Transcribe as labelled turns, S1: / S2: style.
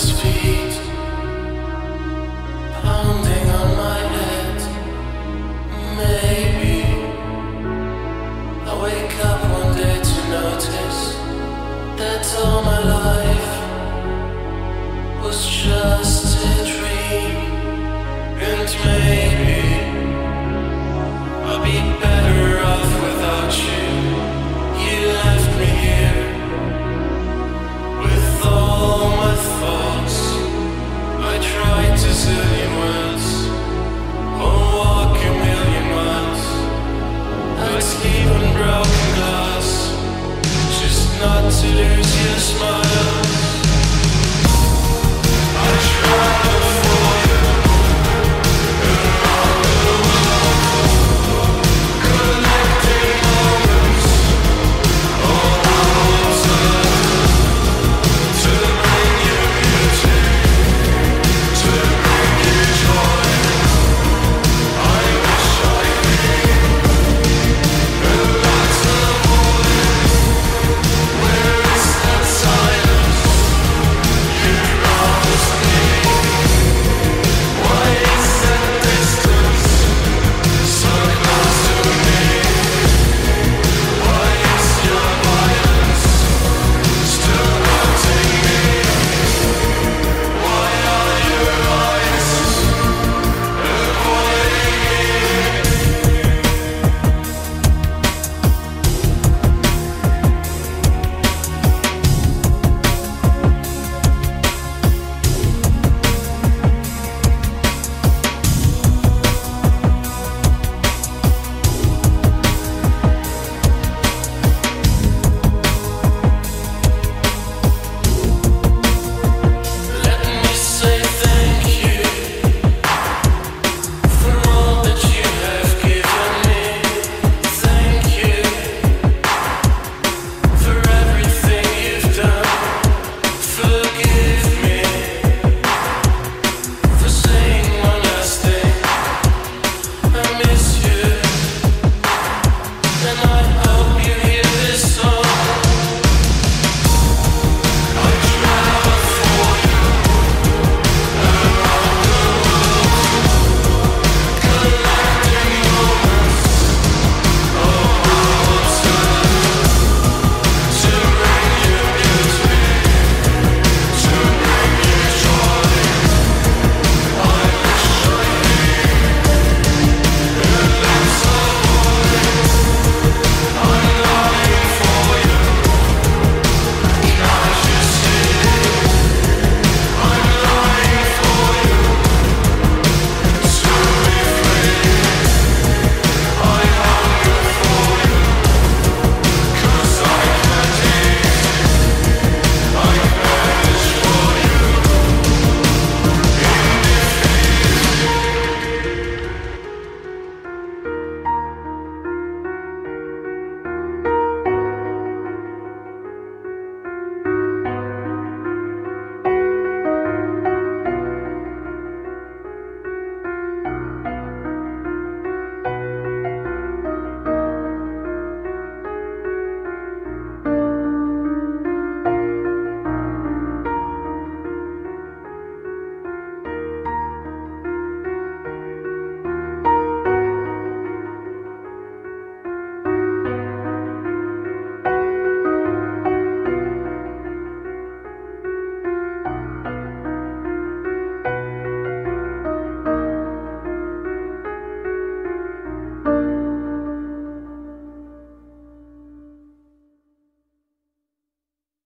S1: his feet.